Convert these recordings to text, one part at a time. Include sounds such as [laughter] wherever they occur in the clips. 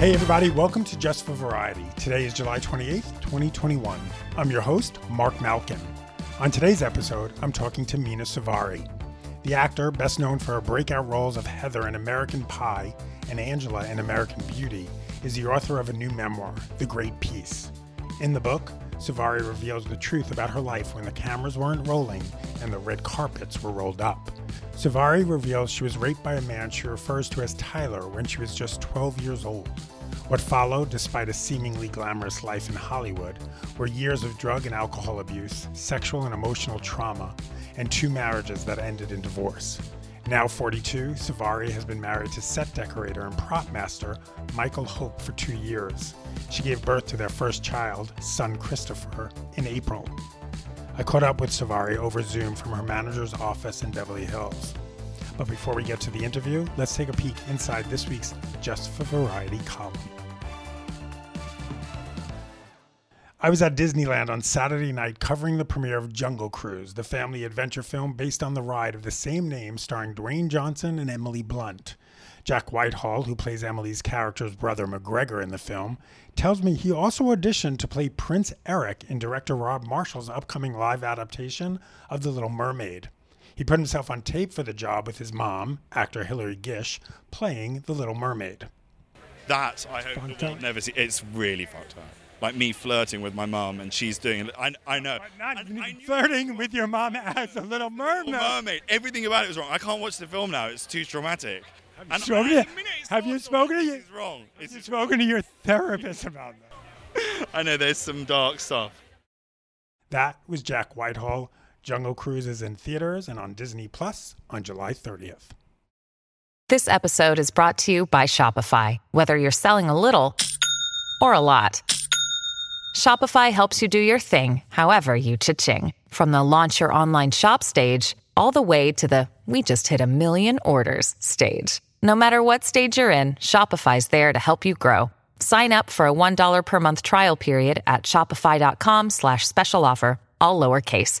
Hey, everybody, welcome to Just for Variety. Today is July 28th, 2021. I'm your host, Marc Malkin. On today's episode, I'm talking to Mena Suvari. The actor, best known for her breakout roles of Heather in American Pie and Angela in American Beauty, is the author of a new memoir, The Great Peace. In the book, Suvari reveals the truth about her life when the cameras weren't rolling and the red carpets were rolled up. Suvari reveals she was raped by a man she refers to as Tyler when she was just 12 years old. What followed, despite a seemingly glamorous life in Hollywood, were years of drug and alcohol abuse, sexual and emotional trauma, and two marriages that ended in divorce. Now 42, Suvari has been married to set decorator and prop master Michael Hope for two years. She gave birth to their first child, son Christopher, in April. I caught up with Suvari over Zoom from her manager's office in Beverly Hills. But before we get to the interview, let's take a peek inside this week's Just for Variety column. I was at Disneyland on Saturday night covering the premiere of Jungle Cruise, the family adventure film based on the ride of the same name starring Dwayne Johnson and Emily Blunt. Jack Whitehall, who plays Emily's character's brother McGregor in the film, tells me he also auditioned to play Prince Eric in director Rob Marshall's upcoming live adaptation of The Little Mermaid. He put himself on tape for the job with his mom, actor Hilary Gish, playing The Little Mermaid. That I hope the world never see. It's really fucked up like me flirting with my mom and she's doing it. I, I know. Not I, flirting with your mom as a little mermaid. Little mermaid. Everything about it was wrong. I can't watch the film now. It's too traumatic. Have you, spoken, to, have you spoken to your, wrong. It's you spoken to your therapist about that? [laughs] I know there's some dark stuff. That was Jack Whitehall. Jungle Cruise is in theaters and on Disney Plus on July 30th. This episode is brought to you by Shopify. Whether you're selling a little or a lot. Shopify helps you do your thing, however you cha-ching. From the launch your online shop stage, all the way to the we just hit a million orders stage. No matter what stage you're in, Shopify's there to help you grow. Sign up for a $1 per month trial period at shopify.com slash special offer, all lowercase.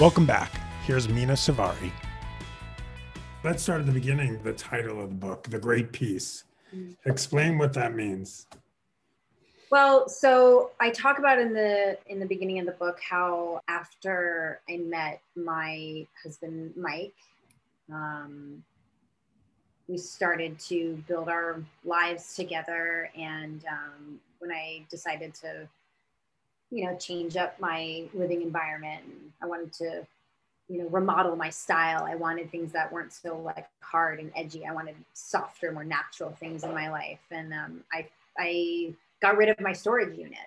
Welcome back. Here's Mena Suvari. Let's start at the beginning, the title of the book, The Great Peace. Explain what that means. Well, so I talk about in the in the beginning of the book how after I met my husband Mike, um, we started to build our lives together. And um, when I decided to you know, change up my living environment. I wanted to, you know, remodel my style. I wanted things that weren't so like hard and edgy. I wanted softer, more natural things in my life. And um, I, I got rid of my storage unit.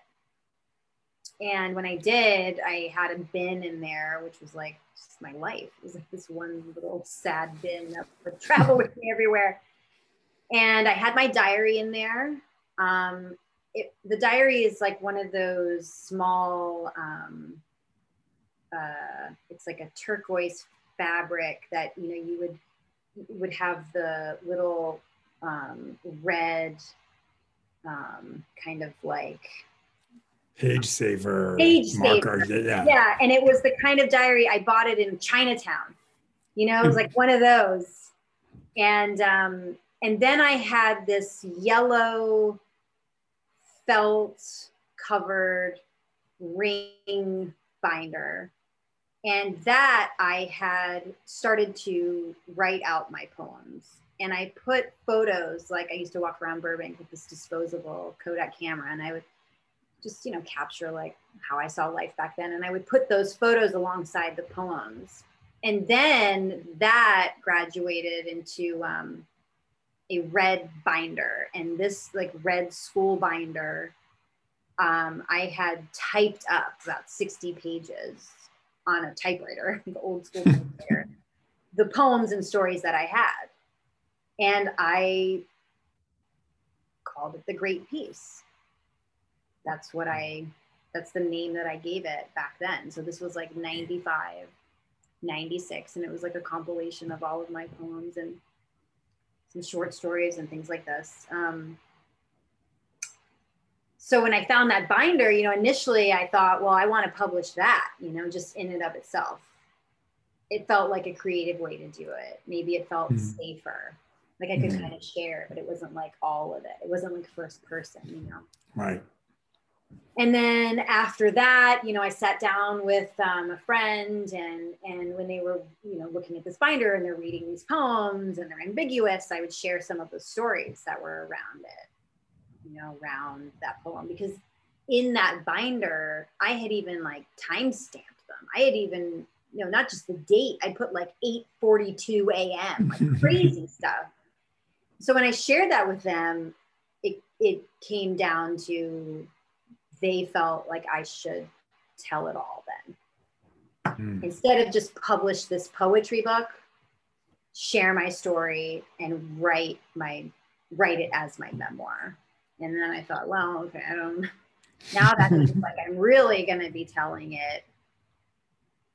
And when I did, I had a bin in there, which was like just my life. It was like this one little sad bin that would [laughs] travel with me everywhere. And I had my diary in there. Um, it, the diary is like one of those small um, uh, it's like a turquoise fabric that you know you would would have the little um, red um, kind of like page saver page marker. saver. Yeah. Yeah and it was the kind of diary i bought it in chinatown. You know it was like one of those. And um and then i had this yellow felt covered ring binder. And that I had started to write out my poems. And I put photos, like I used to walk around Burbank with this disposable Kodak camera, and I would just, you know, capture like how I saw life back then. And I would put those photos alongside the poems. And then that graduated into um, a red binder and this like red school binder um, I had typed up about 60 pages on a typewriter, [laughs] the old school [laughs] typewriter, the poems and stories that I had. And I called it The Great Peace. That's what I, that's the name that I gave it back then. So this was like 95, 96. And it was like a compilation of all of my poems and short stories and things like this. Um, so when I found that binder, you know, initially I thought, well, I want to publish that, you know, just in and of itself. It felt like a creative way to do it. Maybe it felt mm. safer. Like I could mm. kind of share, but it wasn't like all of it. It wasn't like first person, you know. Right. And then after that, you know, I sat down with um, a friend, and and when they were, you know, looking at this binder and they're reading these poems and they're ambiguous, I would share some of the stories that were around it you know, around that poem because in that binder, I had even like time stamped them. I had even, you know, not just the date, I put like 8:42 a.m. like [laughs] crazy stuff. So when I shared that with them, it it came down to they felt like I should tell it all then. Mm. Instead of just publish this poetry book, share my story and write my write it as my memoir. And then I thought, well, okay, I don't. Now that [laughs] like I'm really to be telling it,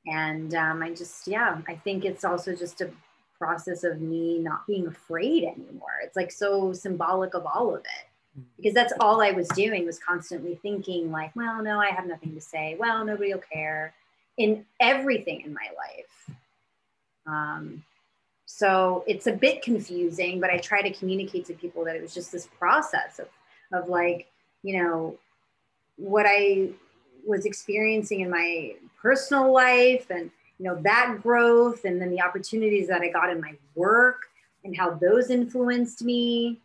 and um, I just, yeah, I think it's also just a process of me not being afraid anymore. It's like so symbolic of all of it because that's all I was doing was constantly thinking like, well, no, I have nothing to say. Well, nobody will care in everything in my life. Um, so it's a bit confusing, but I try to communicate to people that it was just this process of of like, you know, what I was experiencing in my personal life and, you know, that growth and then the opportunities that I got in my work and how those influenced me.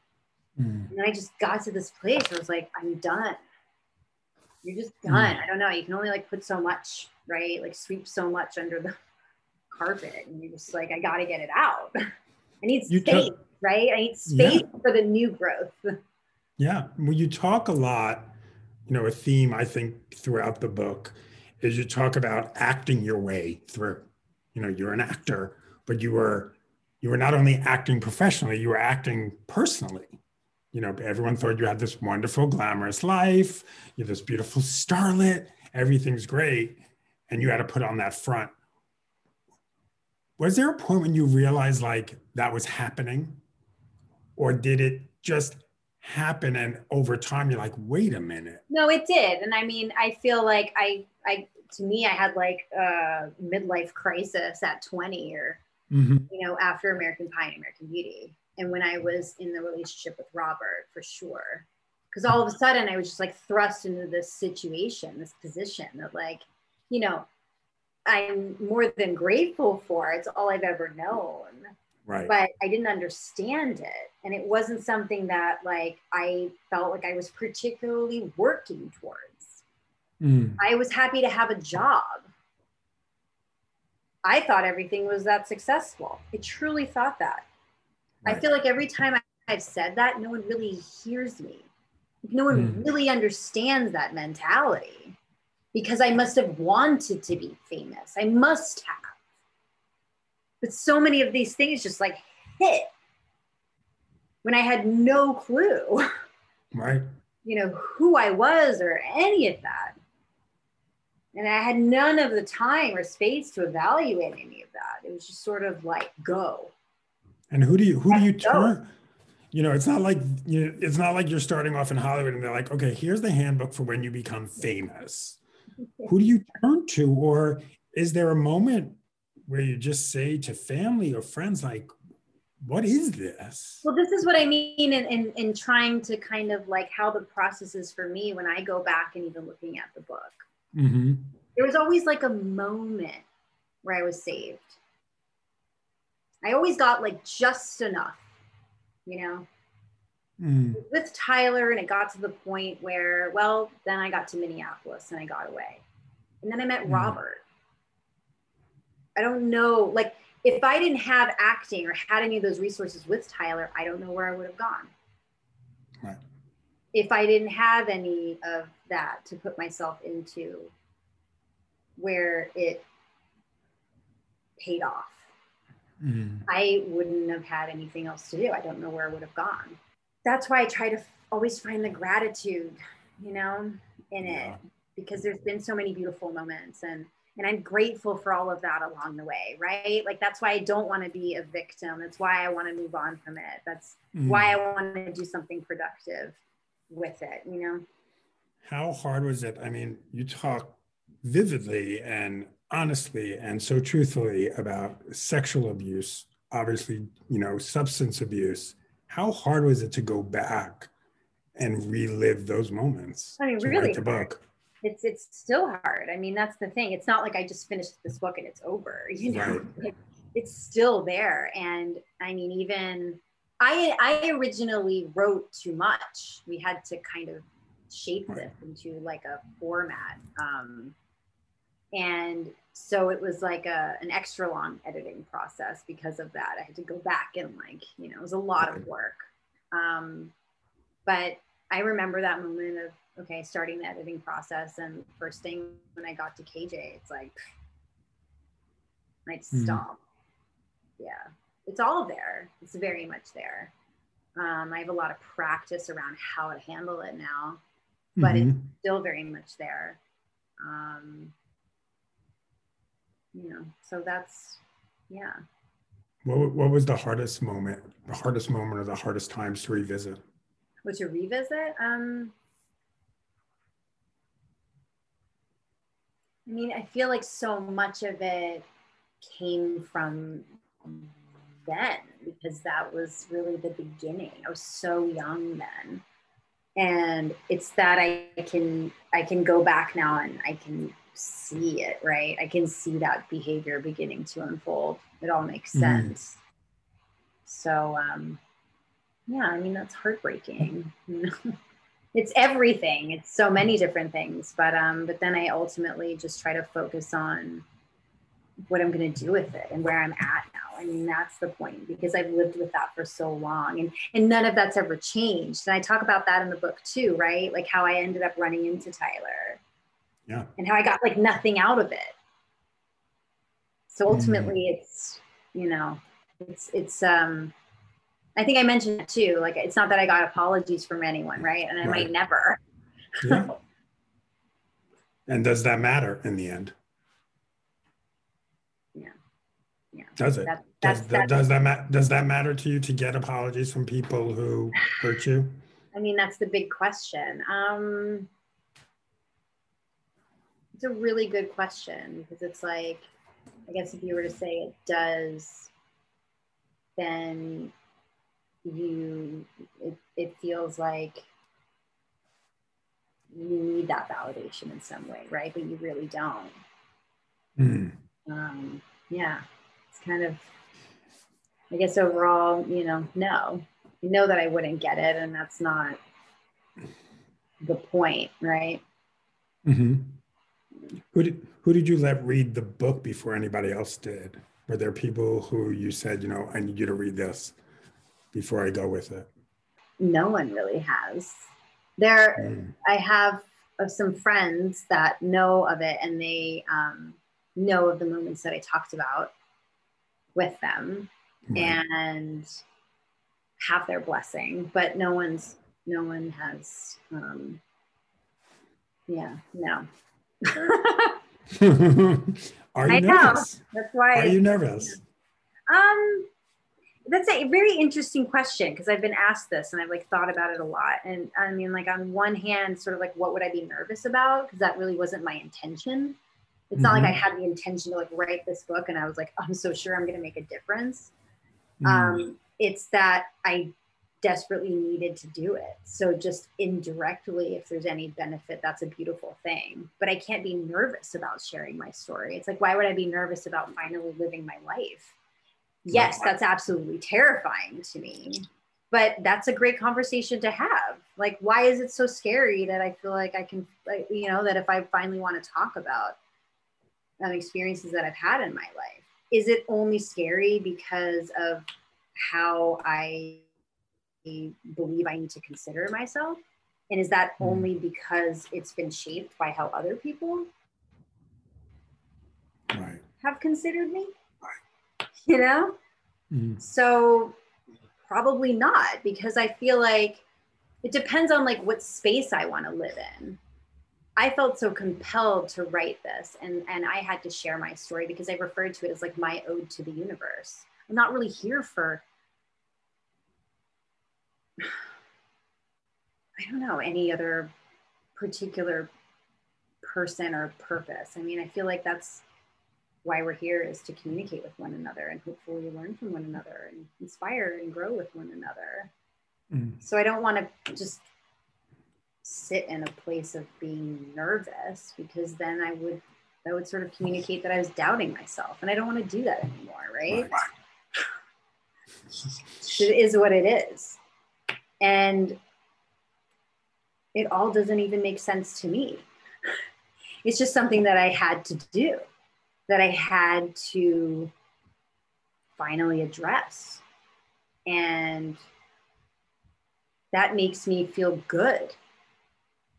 Mm. And I just got to this place I was like, I'm done. You're just mm. done. Mm. I don't know. You can only like put so much, right? Like sweep so much under the [laughs] carpet. And you're just like, I got to get it out. [laughs] I need space, t- right? I need space yeah. for the new growth. [laughs] Yeah. Well, you talk a lot, you know, a theme I think throughout the book is you talk about acting your way through. You know, you're an actor, but you were you were not only acting professionally, you were acting personally. You know, everyone thought you had this wonderful, glamorous life. You're this beautiful starlet. Everything's great. And you had to put on that front. Was there a point when you realized like that was happening? Or did it just happen and over time you're like wait a minute no it did and i mean i feel like i i to me i had like a midlife crisis at 20 or mm-hmm. you know after american pie and american beauty and when i was in the relationship with robert for sure because all of a sudden i was just like thrust into this situation this position that like you know i'm more than grateful for it's all i've ever known Right. But I didn't understand it. And it wasn't something that like I felt like I was particularly working towards. Mm. I was happy to have a job. I thought everything was that successful. I truly thought that. Right. I feel like every time I've said that, no one really hears me. No one mm. really understands that mentality because I must have wanted to be famous. I must have. But so many of these things just like hit when I had no clue. [laughs] Right. You know, who I was or any of that. And I had none of the time or space to evaluate any of that. It was just sort of like go. And who do you who do you turn? You know, it's not like you know, it's not like you're starting off in Hollywood and they're like, okay, here's the handbook for when you become famous. who do you turn to? Or is there a moment where you just say to family or friends like what is this well this is what i mean in, in, in trying to kind of like how the process is for me when i go back and even looking at the book mm-hmm. there was always like a moment where i was saved i always got like just enough you know mm. with tyler and it got to the point where well then i got to minneapolis and i got away and then i met mm. robert I don't know. Like, if I didn't have acting or had any of those resources with Tyler, I don't know where I would have gone. Right. if I didn't have any of that to put myself into where it paid off, mm. I wouldn't have had anything else to do. I don't know where I would have gone. That's why I try to always find the gratitude, you know, in yeah. it because there's been so many beautiful moments and and I'm grateful for all of that along the way, right? Like that's why I don't want to be a victim. That's why I want to move on from it. That's mm. why I want to do something productive with it, you know? How hard was it? I mean, you talk vividly and honestly and so truthfully about sexual abuse, obviously, you know, substance abuse. How hard was it to go back and relive those moments? I mean, really, the book. It's it's still hard. I mean, that's the thing. It's not like I just finished this book and it's over. [laughs] You know, right. it's still there. And I mean, even I I originally wrote too much. We had to kind of shape this into like a format. Um, and so it was like a an extra long editing process because of that. I had to go back and like, you know, it was a lot of work. Um, but I remember that moment of okay, starting the editing process and first thing when I got to KJ, it's like I'd mm-hmm. stop. Yeah it's all there. It's very much there. Um, I have a lot of practice around how to handle it now, but mm-hmm. it's still very much there. Um, you know, so that's, yeah. What, what was the hardest moment, the hardest moment or the hardest times to revisit? What to revisit? Um, I mean, I feel like so much of it came from then because that was really the beginning. I was so young then. And it's that I can I can go back now and I can see it, right? I can see that behavior beginning to unfold. It all makes mm-hmm. sense. Mm. So um yeah, I mean that's heartbreaking. [laughs] it's everything. It's so many different things. But um, but then I ultimately just try to focus on what I'm going to do with it and where I'm at now. I mean, that's the point because I've lived with that for so long and, and none of that's ever changed. And I talk about that in the book too, right? Like how I ended up running into Tyler. Yeah. And how I got like nothing out of it. So ultimately mm. it's, you know, it's, it's, um, I think I mentioned it too. Like, it's not that I got apologies from anyone, right? And I right. might never. yeah. [laughs] And does that matter in the end? yeah. Yeah. Does it? That, does, that, does that ma- does that matter to you to get apologies from people who hurt you? [sighs] I mean, that's the big question. Um, it's a really good question because it's like, I guess if you were to say it does, then you it, it feels like you need that validation in some way, right? But you really don't. Mm. Um, yeah it's kind of i guess overall you know no you know that i wouldn't get it and that's not the point right mm-hmm. Who did who did you let read the book before anybody else did? Were there people who you said you know i need you to read this before i go with it no one really has. There mm. i have of some friends that know of it and they um, know of the moments that i talked about with them and have their blessing but no one's no one has um yeah no [laughs] are you I nervous know. that's why are you nervous um that's a very interesting question because I've been asked this and I've like thought about it a lot. And I mean, like on one hand, sort of like what would I be nervous about? Because that really wasn't my intention. It's mm-hmm. not like I mm-hmm. had the intention to like write this book and I was like, I'm so sure I'm going to make a difference. Mm-hmm. Um, it's that I desperately needed to do it. So just indirectly, if there's any benefit, that's a beautiful thing. But I can't be nervous about sharing my story. It's like, why would I be nervous about finally living my life? Yes, that's absolutely terrifying to me. But that's a great conversation to have. Like, why is it so scary that I feel like I can, like, you know, that if I finally want to talk about um, experiences that I've had in my life. Is it only scary because of how I believe I need to consider myself? And is that mm. only because it's been shaped by how other people right. have considered me? Right. You know? Mm. So probably not because I feel like it depends on like what space I want to live in. I felt so compelled to write this and and I had to share my story because I referred to it as like my ode to the universe. I'm not really here for I don't know any other particular person or purpose. I mean, I feel like that's why we're here is to communicate with one another and hopefully learn from one another and inspire and grow with one another. Mm. So I don't want to just sit in a place of being nervous because then I would that would sort of communicate that I was doubting myself and I don't want to do that anymore, right? right. it is what it is. And it all doesn't even make sense to me. [laughs] It's just something that I had to do that I had to finally address. And that makes me feel good.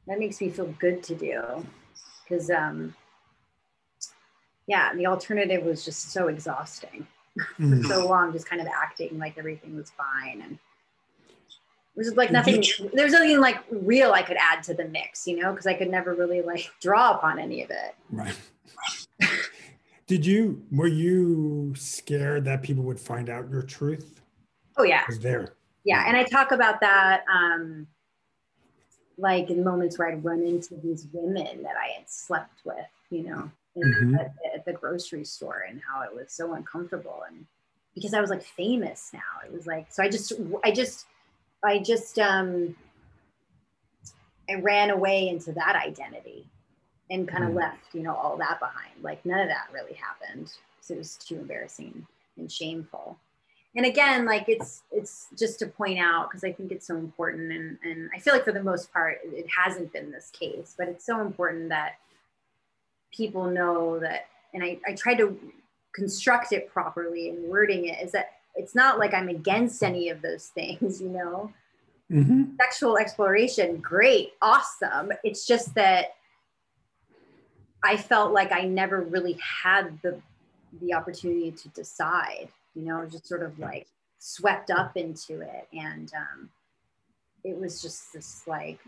That makes me feel good to do. Because, um, yeah, the alternative was just so exhausting [laughs] mm. for so long, just kind of acting like everything was fine. And was like nothing, there's nothing like real I could add to the mix, you know, because I could never really like draw upon any of it. Right. Did you were you scared that people would find out your truth? Oh yeah. Was there? Yeah, and I talk about that um like in moments where I'd run into these women that I had slept with, you know, mm-hmm. at, at, the grocery store and how it was so uncomfortable and because I was like famous now. It was like so I just I just I just um I ran away into that identity and kind of mm. left, you know, all that behind. Like none of that really happened. So it was too embarrassing and shameful. And again, like it's it's just to point out because I think it's so important, and and I feel like for the most part it hasn't been this case, but it's so important that people know that. And I I tried to construct it properly and wording it is that it's not like I'm against any of those [laughs] things, you know. Mm-hmm. Sexual exploration, great, awesome. It's just that I felt like I never really had the the opportunity to decide. You know, just sort of like swept up into it, and um, it was just this like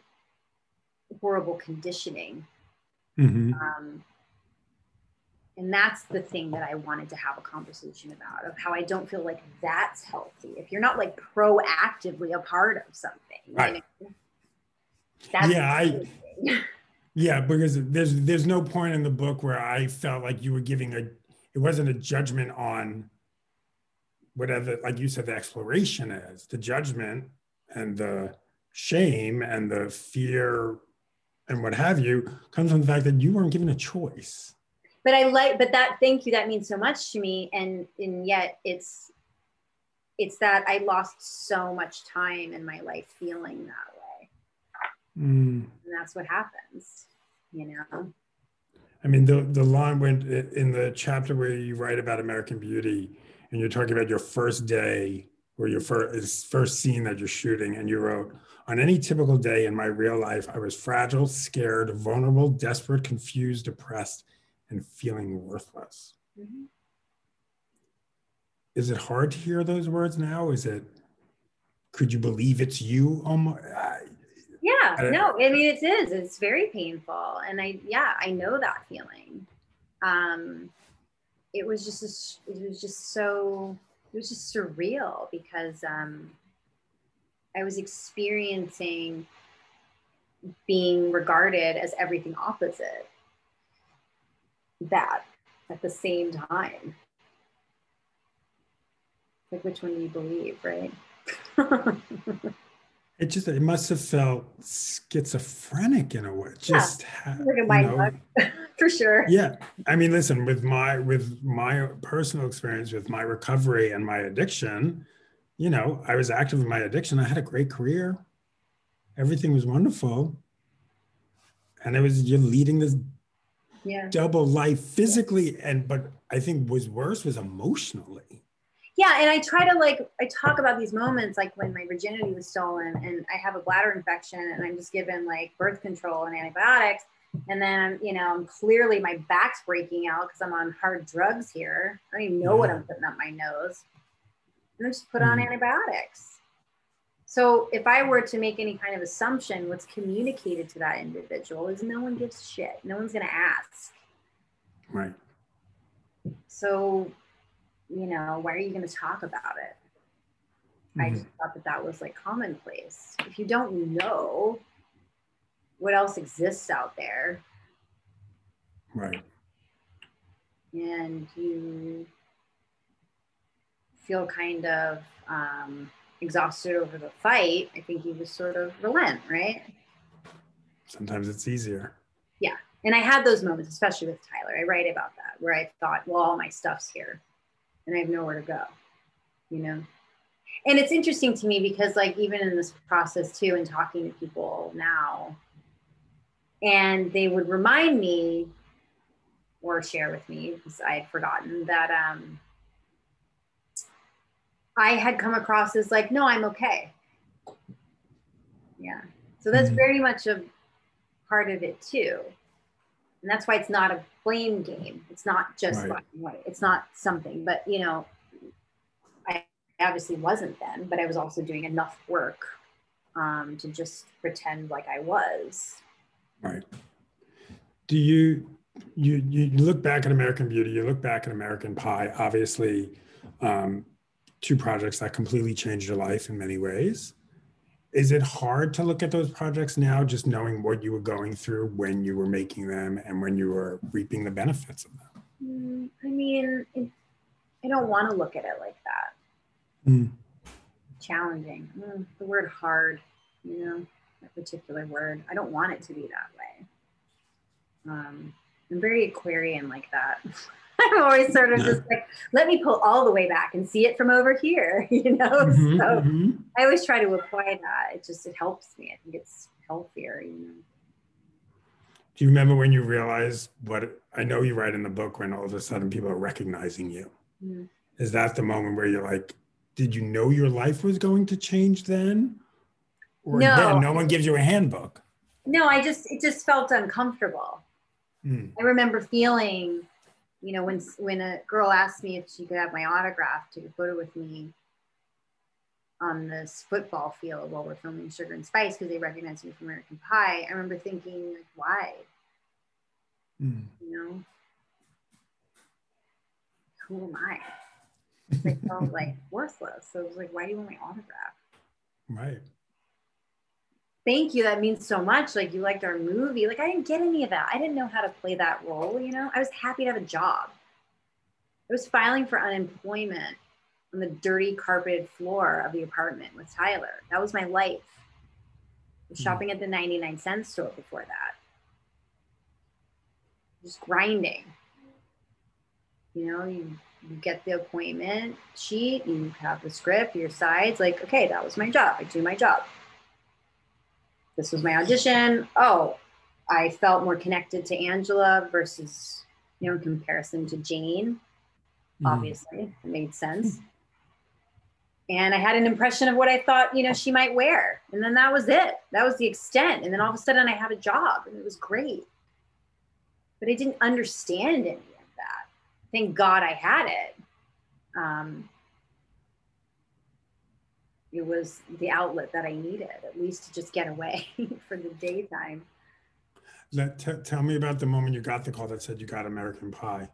horrible conditioning. Mm-hmm. Um, and that's the thing that I wanted to have a conversation about of how I don't feel like that's healthy. If you're not like proactively a part of something, right? You know, yeah, I. [laughs] Yeah, because there's there's no point in the book where I felt like you were giving a it wasn't a judgment on whatever like you said the exploration is. The judgment and the shame and the fear and what have you comes from the fact that you weren't given a choice. But I like but that thank you that means so much to me and and yet it's it's that I lost so much time in my life feeling that Mm. And that's what happens, you know. I mean, the the line went in the chapter where you write about American Beauty, and you're talking about your first day or your first first scene that you're shooting, and you wrote, "On any typical day in my real life, I was fragile, scared, vulnerable, desperate, confused, depressed, and feeling worthless." Mm-hmm. Is it hard to hear those words now? Is it? Could you believe it's you? Almost, yeah no i mean it is it's very painful and i yeah i know that feeling um it was just a, it was just so it was just surreal because um i was experiencing being regarded as everything opposite that at the same time like which one do you believe right [laughs] It just it must have felt schizophrenic in a way. Just yeah, like a mind know, [laughs] for sure. Yeah, I mean, listen, with my with my personal experience with my recovery and my addiction, you know, I was active in my addiction. I had a great career. Everything was wonderful, and it was you're leading this yeah. double life physically, and but I think was worse was emotionally. yeah and i try to like i talk about these moments like when my virginity was stolen and i have a bladder infection and i'm just given like birth control and antibiotics and then you know i'm clearly my back's breaking out because i'm on hard drugs here i don't even know yeah. what i'm putting up my nose and I just put on mm-hmm. antibiotics so if i were to make any kind of assumption what's communicated to that individual is no one gives shit no one's going to ask right so you know, why are you going to talk about it? Mm-hmm. I just thought that that was like commonplace. If you don't know what else exists out there, right, and you feel kind of um, exhausted over the fight, I think you just sort of relent, right? Sometimes it's easier. Yeah. And I had those moments, especially with Tyler. I write about that where I thought, well, all my stuff's here and I have nowhere to go, you know? And it's interesting to me because, like, even in this process too, and talking to people now, and they would remind me or share with me because I had forgotten that um, I had come across as like, no, I'm okay. Yeah. So that's mm-hmm. very much a part of it too. And that's why it's not a blame game. It's not just right. white. It's not something, but you know, I obviously wasn't then, but I was also doing enough work um, to just pretend like I was. Right. Do you you you look back at American Beauty, you look back at American Pie, obviously um, two projects that completely changed your life in many ways. Is it hard to look at those projects now just knowing what you were going through when you were making them and when you were reaping the benefits of them? Mm, i mean it, i don't want to look at it like that. Mm. challenging. Mm, the word hard you know that particular word. I don't want it to be that way. Um, i'm very aquarian like that [laughs] [laughs] I'm always sort of just like, let me pull all the way back and see it from over here, [laughs] you know? Mm-hmm, so mm-hmm. I always try to apply that. It just, it helps me. I think it's healthier, you know? Do you remember when you realized what I know you write in the book when all of a sudden people are recognizing you? Mm-hmm. Is that the moment where you're like, did you know your life was going to change then? Or no. then no one gives you a handbook? No, I just, it just felt uncomfortable. Mm. I remember feeling you know, when when a girl asked me if she could have my autograph, take a photo with me on this football field while we're filming Sugar and Spice because they recognized me from American Pie, I remember thinking, like, why? Mm. You know, who am I? I felt like worthless. So it was like, why do you want my autograph? Right thank you that means so much like you liked our movie like i didn't get any of that i didn't know how to play that role you know i was happy to have a job. I was filing for unemployment on the dirty carpeted floor of the apartment with tyler that was my life. I was hmm. shopping at the 99 cent store before that. Just grinding. You know you, you get the appointment sheet you have the script your sides like okay that was my job i do my job this was my audition. Oh, I felt more connected to Angela versus, you know, in comparison to Jane. Mm. Obviously, it made sense. And I had an impression of what I thought, you know, she might wear. And then that was it. That was the extent. And then all of a sudden I had a job and it was great. But I didn't understand any of that. Thank God I had it. Um, it was the outlet that I needed, at least to just get away [laughs] for the daytime. Let, t- tell me about the moment you got the call that said you got American Pie.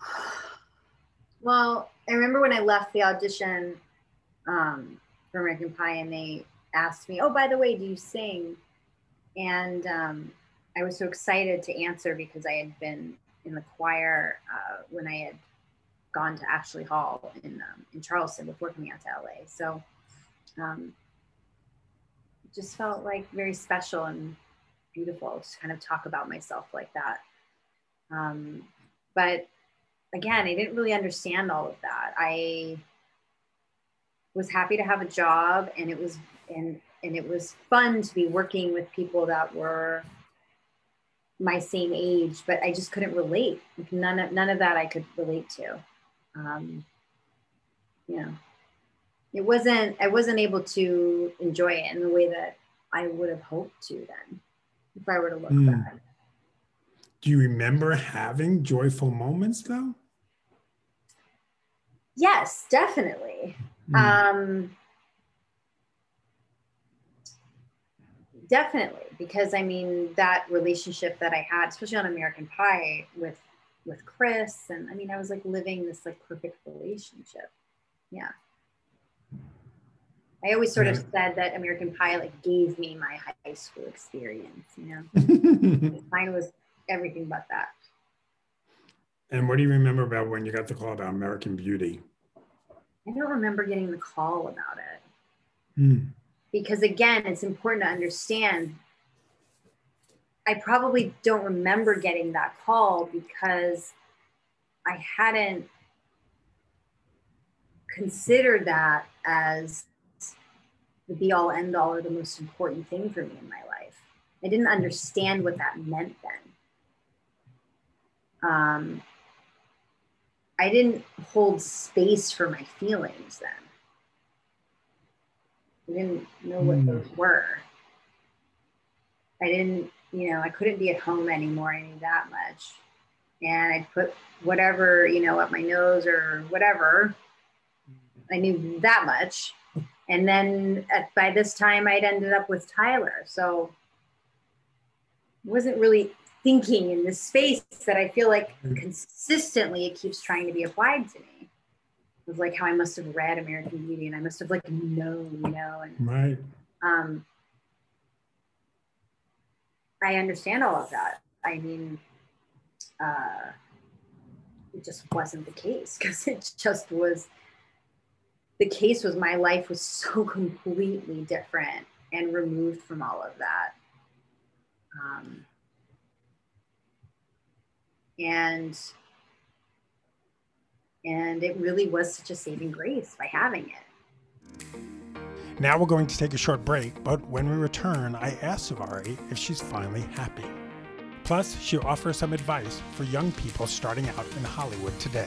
[sighs] Well, I remember when I left the audition um, for American Pie, and they asked me, "Oh, by the way, do you sing?" And um, I was so excited to answer because I had been in the choir uh, when I had gone to Ashley Hall in um, in Charleston before coming out to LA. So um, just felt like very special and beautiful to kind of talk about myself like that. Um, but again, I didn't really understand all of that. I was happy to have a job, and it was and and it was fun to be working with people that were my same age, but I just couldn't relate. None of, none of that I could relate to um, you know, it wasn't, I wasn't able to enjoy it in the way that I would have hoped to then, if I were to look mm. back. Do you remember having joyful moments though? Yes, definitely. Mm. Um, definitely, because I mean that relationship that I had, especially on American Pie with with Chris, and I mean I was like living this like perfect relationship. Yeah. I always sort of said that American Pie like gave me my high school experience, you know. [laughs] Mine was everything but that. And what do you remember about when you got the call about American Beauty? I don't remember getting the call about it. Mm. Because again, it's important to understand. I probably don't remember getting that call because I hadn't considered that as the be all end all or the most important thing for me in my life. I didn't understand what that meant then. Um, I didn't hold space for my feelings then. I didn't know what mm. those were. I didn't, you know, I couldn't be at home anymore. I knew that much. And I'd put whatever, you know, up my nose or whatever. I knew that much. And then at, by this time, I'd ended up with Tyler. So I wasn't really thinking in this space that I feel like mm. consistently it keeps trying to be applied to me. It was like how I must have read American Beauty and I must have like known, you know, and right. Um, I understand all of that. I mean, uh, it just wasn't the case because [laughs] it just was. The case was my life was so completely different and removed from all of that. Um, and and it really was such a saving grace by having it. Now we're going to take a short break, but when we return, I ask Suvari if she's finally happy. Plus, she offers some advice for young people starting out in Hollywood today.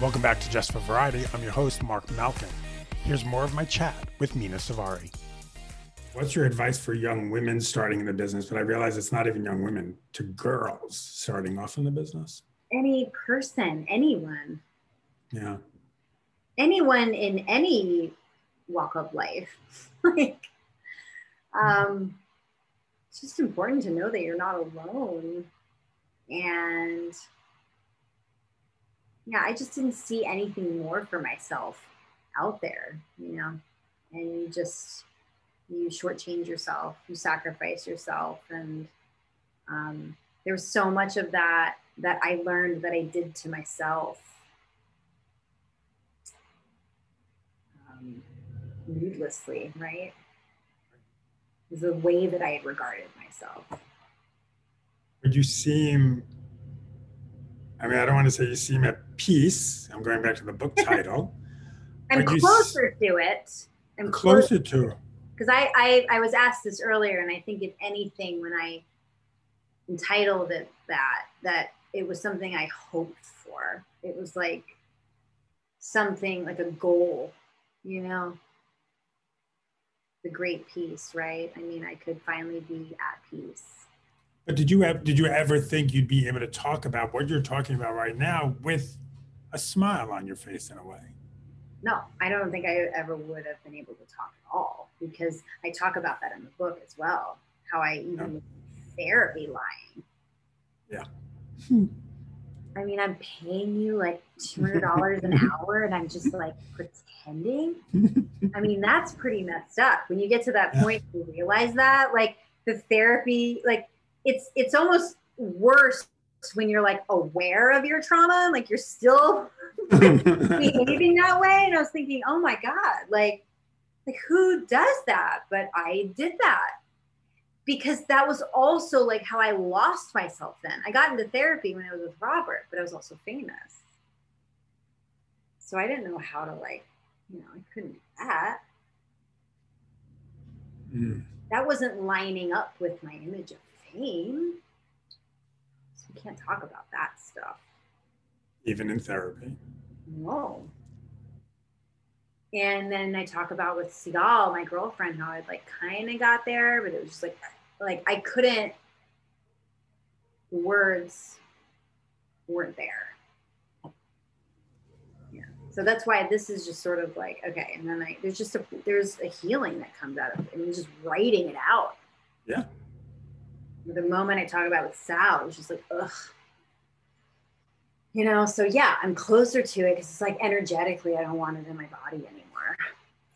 Welcome back to Just for Variety. I'm your host, Marc Malkin. Here's more of my chat with Mena Suvari. What's your advice for young women starting in the business? But I realize it's not even young women, to girls starting off in the business. Any person, anyone. Yeah. Anyone in any walk of life. [laughs] like, um, it's just important to know that you're not alone and yeah, I just didn't see anything more for myself out there, you know, and you just, you shortchange yourself, you sacrifice yourself. And um, there was so much of that that I learned that I did to myself. Um, needlessly, right? The way that I had regarded myself. Would you seem I mean, I don't want to say you seem at peace. I'm going back to the book [laughs] title. I'm closer s- to it. I'm closer, closer to it. Because I, I, I was asked this earlier, and I think if anything, when I entitled it that, that it was something I hoped for. It was like something like a goal, you know, the great peace, right? I mean, I could finally be at peace. But did you have, did you ever think you'd be able to talk about what you're talking about right now with a smile on your face in a way? No, I don't think I ever would have been able to talk at all because I talk about that in the book as well. How I even yeah. therapy lying. Yeah. Hmm. I mean, I'm paying you like $200 an [laughs] hour and I'm just like pretending. I mean, that's pretty messed up. When you get to that point, you realize that like the therapy, like it's, it's almost worse when you're like aware of your trauma, and like you're still [laughs] behaving that way. And I was thinking, oh my God, like, like who does that? But I did that because that was also like how I lost myself then. I got into therapy when I was with Robert, but I was also famous. So I didn't know how to like, you know, I couldn't do that. Mm. That wasn't lining up with my image of So we can't talk about that stuff. Even in therapy. No. And then I talk about with Sigal, my girlfriend, how I like kind of got there, but it was just like like I couldn't words weren't there. Yeah. So that's why this is just sort of like, okay, and then I there's just a there's a healing that comes out of it. and just writing it out. Yeah. The moment I talk about with Sal, it was just like, ugh. You know, so yeah, I'm closer to it because it's like energetically, I don't want it in my body anymore.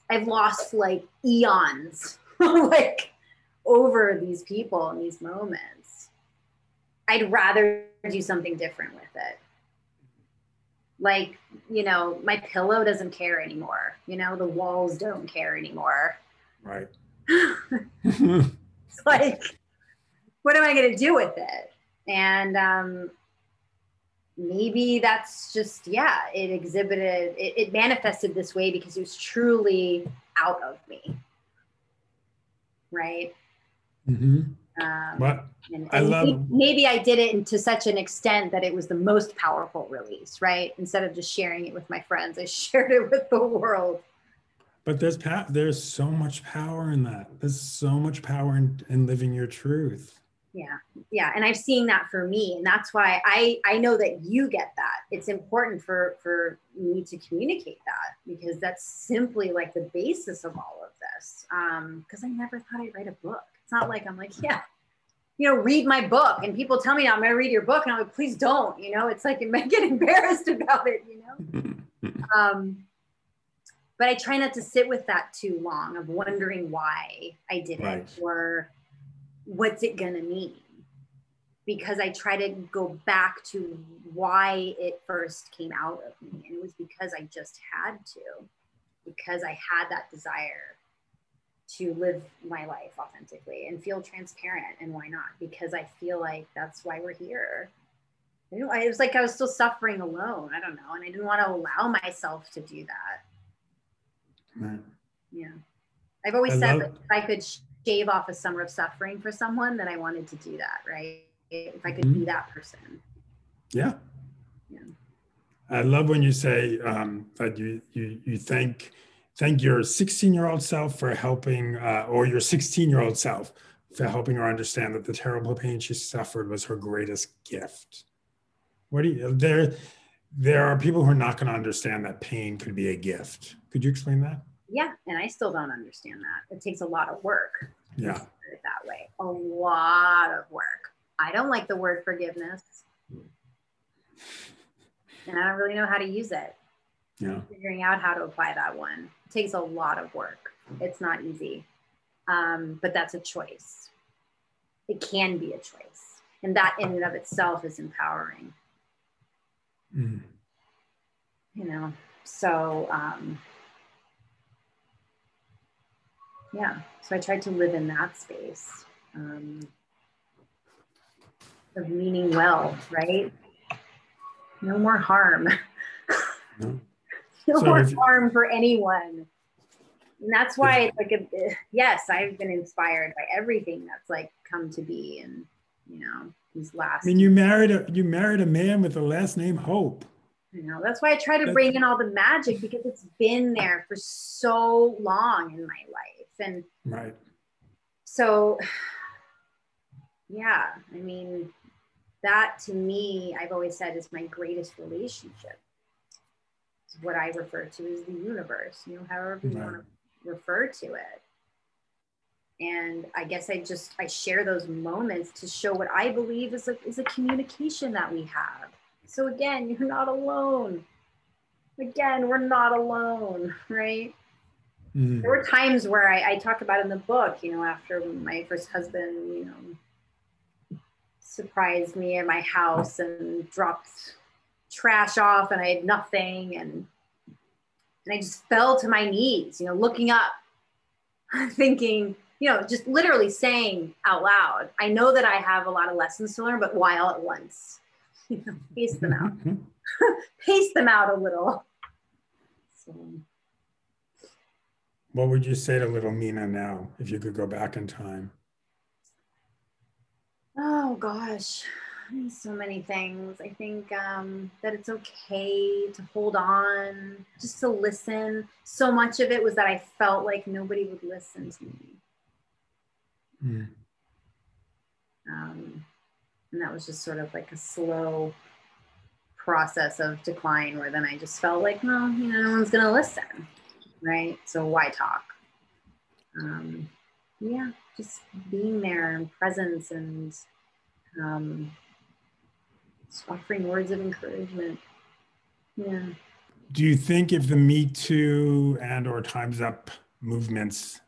I've lost like eons. [laughs] like over these people and these moments, I'd rather do something different with it. Like, you know, my pillow doesn't care anymore. You know, the walls don't care anymore. Right. [laughs] it's like, what am I going to do with it? And um, maybe that's just, yeah, it exhibited, it, it manifested this way because it was truly out of me. Right. Mm-hmm. Um, but and, I love maybe, maybe I did it to such an extent that it was the most powerful release, right? Instead of just sharing it with my friends, I [laughs] shared it with the world. But there's pa- there's so much power in that. There's so much power in, in living your truth. Yeah, yeah, and I've seen that for me, and that's why I I know that you get that. It's important for for me to communicate that because that's simply like the basis of all of this. Um, because I never thought I'd write a book it's not like I'm like, yeah, you know, read my book. And people tell me I'm going to read your book. And I'm like, please don't, you know, it's like, [laughs] I get embarrassed about it, you know? [laughs] um, but I try not to sit with that too long of wondering why I did right. it or what's it going to mean. Because I try to go back to why it first came out of me. And it was because I just had to, because I had that desire to live my life authentically and feel transparent. And why not? Because I feel like that's why we're here. You know, it was like I was still suffering alone. I don't know. And I didn't want to allow myself to do that. Right. Yeah. I've always I said love- that if I could shave off a summer of suffering for someone, then I wanted to do that, right? If I could mm-hmm. be that person. Yeah. Yeah. I love when you say um, that you you you think thank your 16 year old self for helping, uh, or your 16 year old self for helping her understand that the terrible pain she suffered was her greatest gift. What do you, there, there are people who are not going to understand that pain could be a gift. Could you explain that? Yeah, and I still don't understand that. It takes a lot of work. Yeah. that way. A lot of work. I don't like the word forgiveness. And I don't really know how to use it. Yeah. Figuring out how to apply that one takes a lot of work. It's not easy, um, but that's a choice. It can be a choice, and that in and of itself is empowering. Mm. You know, so um, yeah. So I tried to live in that space um, of meaning well, right? No more harm. [laughs] No no so more harm for anyone. And that's why it's like a yes, I've been inspired by everything that's like come to be and you know, these last I mean you married a you married a man with the last name Hope. You know, that's why I try to that's, bring in all the magic because it's been there for so long in my life. And right. So [sighs] yeah, I mean, that to me, I've always said is my greatest relationship what I refer to as the universe, you know, however you want to refer to it. And I guess I just I share those moments to show what I believe is a is a communication that we have. so again, you're not alone. Again, we're not alone, [laughs] right? Mm. There were times where I, I talk about in the book, you know, after my first husband, you know, surprised me at my house and dropped trash off and I had nothing and and I just fell to my knees, you know, looking up, [laughs] thinking, you know, just literally saying out loud, I know that I have a lot of lessons to learn, but why all at once? You [laughs] know, pace them out. [laughs] pace them out a little. So. What would you say to little Mena now if you could go back in time? Oh gosh, so many things. I think um, that it's okay to hold on, just to listen. So much of it was that I felt like nobody would listen to me. Mm. Um, and that was just sort of like a slow process of decline where then I just felt like, well, you know, no one's going to listen. Right. So why talk? Um, yeah, just being there and presence and um, offering words of encouragement. Yeah. Do you think if the Me Too and or Time's Up movements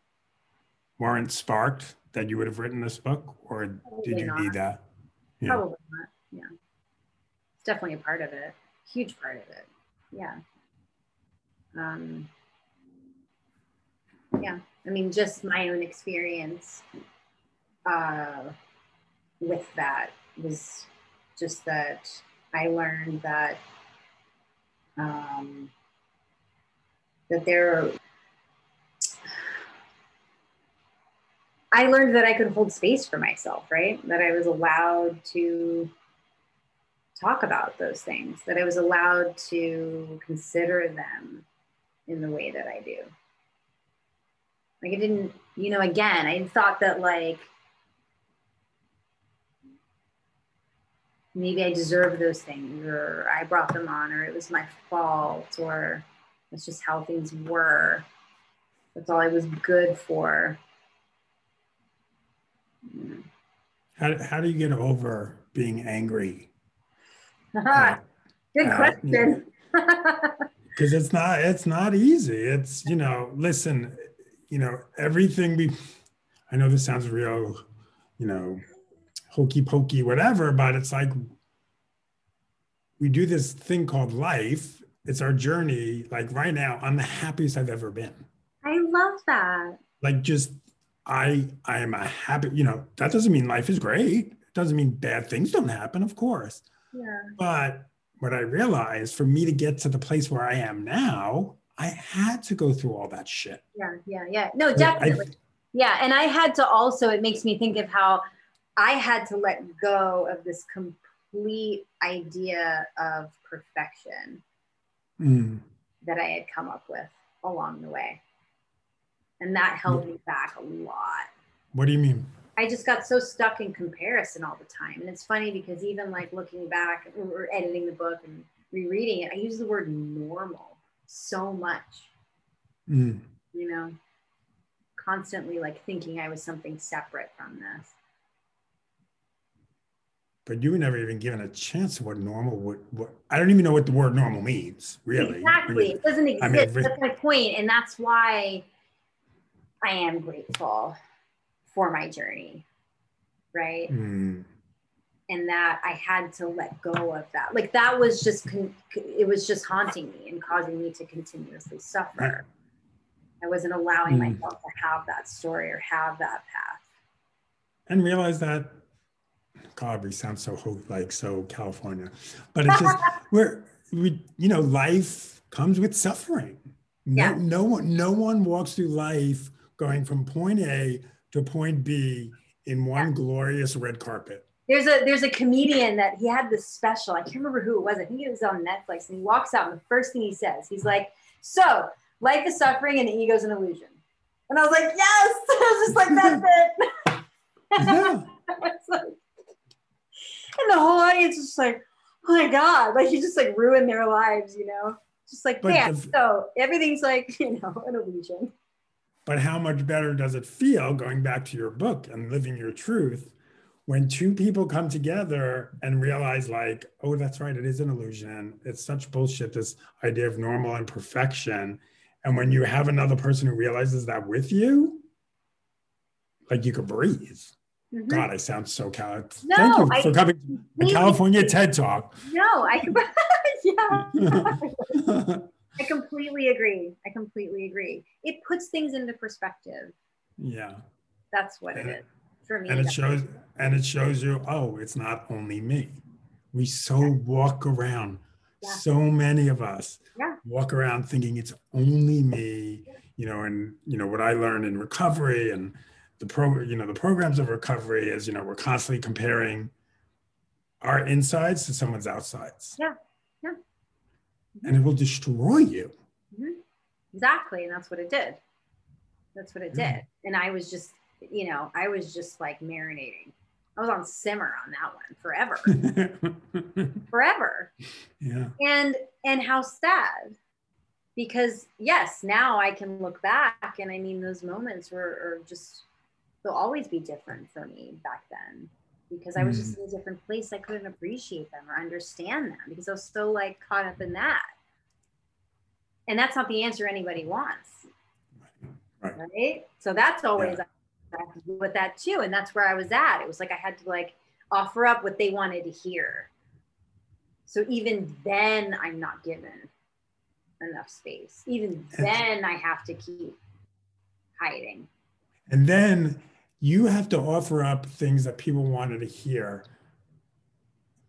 weren't sparked, that you would have written this book, or Probably did you not. need that? Yeah. Probably not. Yeah, it's definitely a part of it. Huge part of it. Yeah. Um, yeah. I mean, just my own experience uh, with that was just that I learned that um, that there I learned that I could hold space for myself, right? That I was allowed to talk about those things, that I was allowed to consider them in the way that I do. Like I didn't, you know, again, I thought that like maybe I deserve those things or I brought them on or it was my fault or that's just how things were. That's all I was good for. How, how do you get over being angry? Uh, [laughs] good uh, question. [laughs] Because it's not it's not easy. It's you know, listen, you know, everything we I know this sounds real, you know, hokey pokey, whatever, but it's like we do this thing called life. It's our journey. Like right now, I'm the happiest I've ever been. I love that. Like just I I am a happy, you know, that doesn't mean life is great. It doesn't mean bad things don't happen, of course. Yeah. But what I realized for me to get to the place where I am now, I had to go through all that shit. Yeah, yeah, yeah. No, definitely. I, yeah. And I had to also, it makes me think of how I had to let go of this complete idea of perfection mm. that I had come up with along the way. And that held me back a lot. What do you mean? I just got so stuck in comparison all the time. And it's funny because even like looking back or editing the book and rereading it, I use the word normal so much. Mm. You know, constantly like thinking I was something separate from this but you were never even given a chance of what normal would what I don't even know what the word normal means, really. Exactly. it doesn't exist. I mean, that's my point. And that's why I am grateful for my journey. Right. Mm. And that I had to let go of that. Like that was just, con- it was just haunting me and causing me to continuously suffer. I wasn't allowing mm. myself to have that story or have that path. And realize that God, we sound so like so California, but it's just [laughs] we're we you know life comes with suffering. No, yeah. no one no one walks through life going from point A to point B in one yeah. glorious red carpet. There's a there's a comedian that he had this special. I can't remember who it was. I think it was on Netflix. And he walks out, and the first thing he says, he's like, "So life is suffering, and the ego is an illusion." And I was like, "Yes!" [laughs] I was just like, "That's [laughs] it." Yeah. [laughs] like, and the whole audience is just like, oh my God, like you just like ruined their lives, you know? Just like, yeah, so everything's like, you know, an illusion. But how much better does it feel going back to your book and living your truth when two people come together and realize like oh that's right it is an illusion. It's such bullshit this idea of normal and perfection. And when you have another person who realizes that with you like you could breathe. Mm-hmm. god i sound so cal no, thank you I, for coming to the california [laughs] ted talk. No i [laughs] yeah. [laughs] I completely agree. I completely agree. It puts things into perspective. Yeah. That's what and, it is for me. And it shows and it shows you, oh, it's not only me. We so yeah. walk around, yeah. so many of us yeah. walk around thinking it's only me, you know, and you know what I learned in recovery and the pro, you know, the programs of recovery is, you know, we're constantly comparing our insides to someone's outsides. Yeah. Yeah. Mm-hmm. And it will destroy you. Mm-hmm. Exactly. And that's what it did. That's what it did. And I was just you know, I was just like marinating. I was on simmer on that one forever. [laughs] forever. Yeah. And and how sad. Because yes, now I can look back and I mean those moments were are just they'll always be different for me back then because I was mm. just in a different place. I couldn't appreciate them or understand them because I was so like caught up in that. And that's not the answer anybody wants. Right. right? So that's always yeah with that too. And that's where I was at. It was like I had to like offer up what they wanted to hear. So even then, I'm not given enough space. Even then, I have to keep hiding. And then you have to offer up things that people wanted to hear.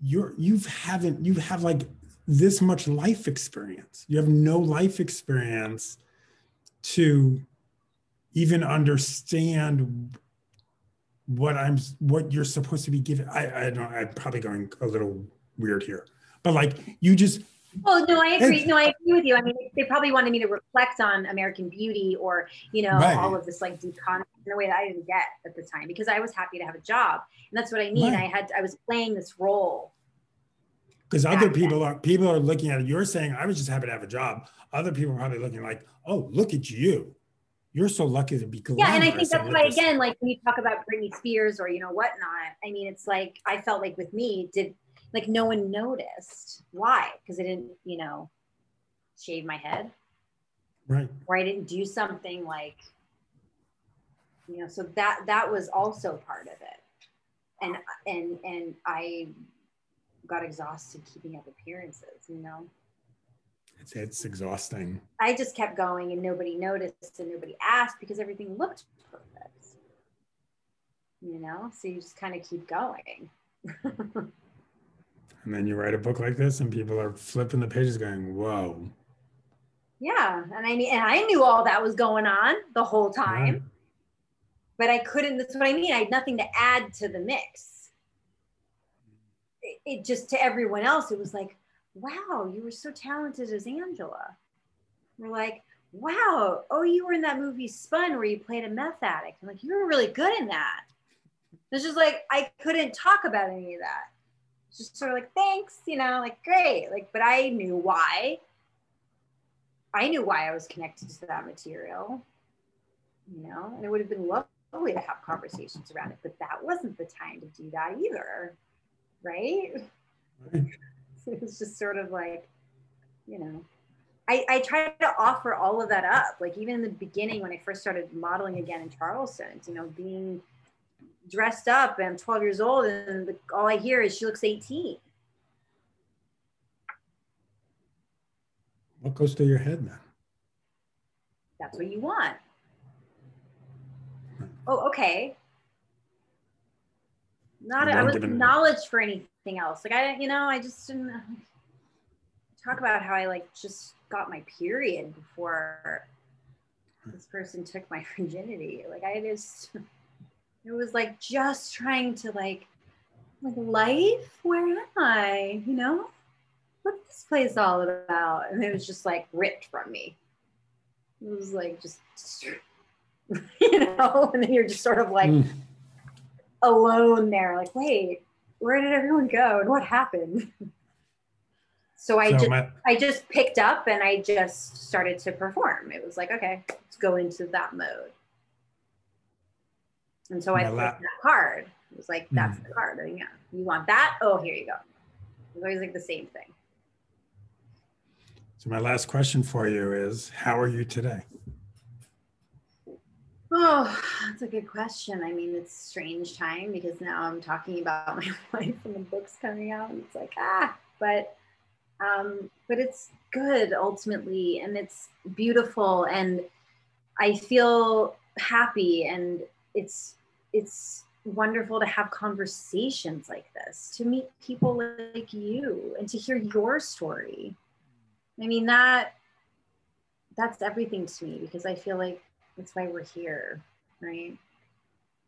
You're you've haven't you have like this much life experience. You have no life experience to even understand what I'm what you're supposed to be given. I I don't I'm probably going a little weird here. But like you just Oh no, I agree. No, I agree with you. I mean, they probably wanted me to reflect on American Beauty or you know right. all of this like deep content in a way that I didn't get at the time because I was happy to have a job, and that's what I mean. Right. I had I was playing this role. Because other people then. are people are looking at it. You're saying I was just happy to have a job. Other people are probably looking like, oh, look at you you're so lucky to be yeah and i think that's why again like when you talk about britney spears or you know whatnot i mean it's like i felt like with me did like no one noticed. Why? Because i didn't you know shave my head. Right. Or i didn't do something like you know so that that was also part of it. And and and i got exhausted keeping up appearances you know it's, it's exhausting. I just kept going and nobody noticed and nobody asked because everything looked perfect. You know, so you just kind of keep going. [laughs] and then you write a book like this and people are flipping the pages going, whoa. Yeah. And I mean, and I knew all that was going on the whole time. Right. But I couldn't, that's what I mean. I had nothing to add to the mix. It, it just to everyone else, it was like, wow, you were so talented as Angela. We're like, wow, oh, you were in that movie Spun where you played a meth addict. I'm like, you were really good in that. It's just like, I couldn't talk about any of that. It's just sort of like, thanks, you know, like, great. Like, but I knew why. I knew why I was connected to that material, you know, and it would have been lovely to have conversations around it, but that wasn't the time to do that either. Right. right. [laughs] it was just sort of like, you know, I, I tried to offer all of that up. Like even in the beginning when I first started modeling again in Charleston, you know, being dressed up and I'm 12 years old and the, all I hear is she looks 18. What goes through your head then? That's what you want. Oh, okay. Not a, I was knowledge for anything anything else. Like I, you know, I just didn't talk about how I like just got my period before this person took my [laughs] virginity. Like I just, it was like just trying to like, like life. Where am I? You know, what's this place all about? And it was just like ripped from me. It was like just, [laughs] you know, and then you're just sort of like mm. alone there. Like, wait, where did everyone go and what happened? [laughs] so I so just my- I just picked up and I just started to perform. It was like, okay, let's go into that mode. And so I put that card. It was like, that's mm. the card. And yeah, you want that? Oh, here you go. It's always like the same thing. So my last question for you is, how are you today? Oh, that's a good question. I mean, it's strange time because now I'm talking about [laughs] my life and the book's coming out, and it's like ah, but um, but it's good ultimately, and it's beautiful, and I feel happy, and it's it's wonderful to have conversations like this, to meet people like you, and to hear your story. I mean that that's everything to me because I feel like that's why we're here, right?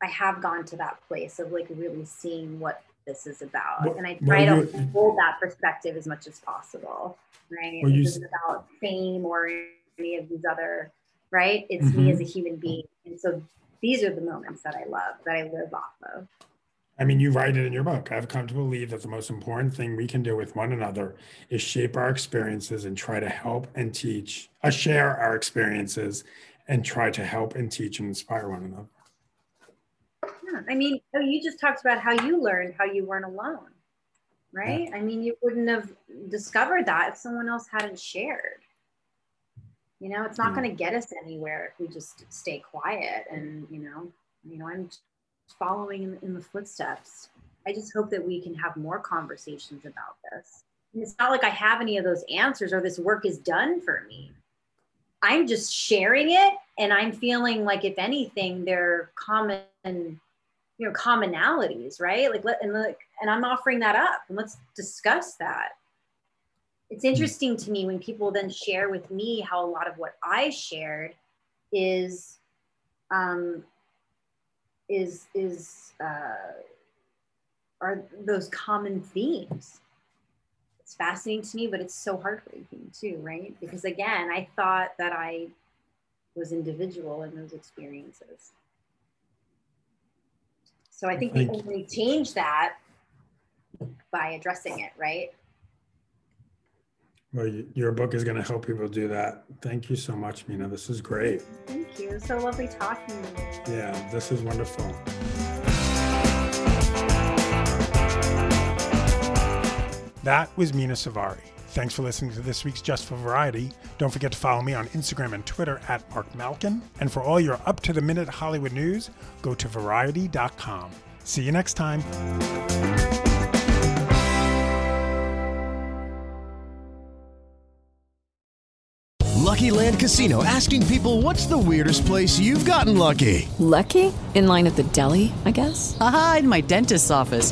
I have gone to that place of like really seeing what this is about. Well, and I try well, to hold that perspective as much as possible, right? Well, it isn't about fame or any of these other, right? It's mm-hmm. me as a human being. And so these are the moments that I love, that I live off of. I mean, you write it in your book. I've come to believe that the most important thing we can do with one another is shape our experiences and try to help and teach, uh, share our experiences and try to help and teach and inspire one another. Yeah, I mean, oh, you just talked about how you learned how you weren't alone, right? Yeah. I mean, you wouldn't have discovered that if someone else hadn't shared. You know, it's not yeah. going to get us anywhere if we just stay quiet and, you know, you know, I'm following in, in the footsteps. I just hope that we can have more conversations about this. And it's not like I have any of those answers or this work is done for me. I'm just sharing it and I'm feeling like if anything, they're common, you know, commonalities, right? Like let and like and I'm offering that up and let's discuss that. It's interesting to me when people then share with me how a lot of what I shared is um is is uh are those common themes it's fascinating to me, but it's so heartbreaking too, right? Because again, I thought that I was individual in those experiences. So I think we only change that by addressing it, right? Well, your book is going to help people do that. Thank you so much, Mena. This is great. Thank you. So lovely talking to you. Yeah, this is wonderful. That was Mena Suvari. Thanks for listening to this week's Just for Variety. Don't forget to follow me on Instagram and Twitter at Marc Malkin. And for all your up to the minute Hollywood news, go to variety.com. See you next time. Lucky Land Casino asking people what's the weirdest place you've gotten lucky? Lucky? In line at the deli, I guess? Aha, in my dentist's office.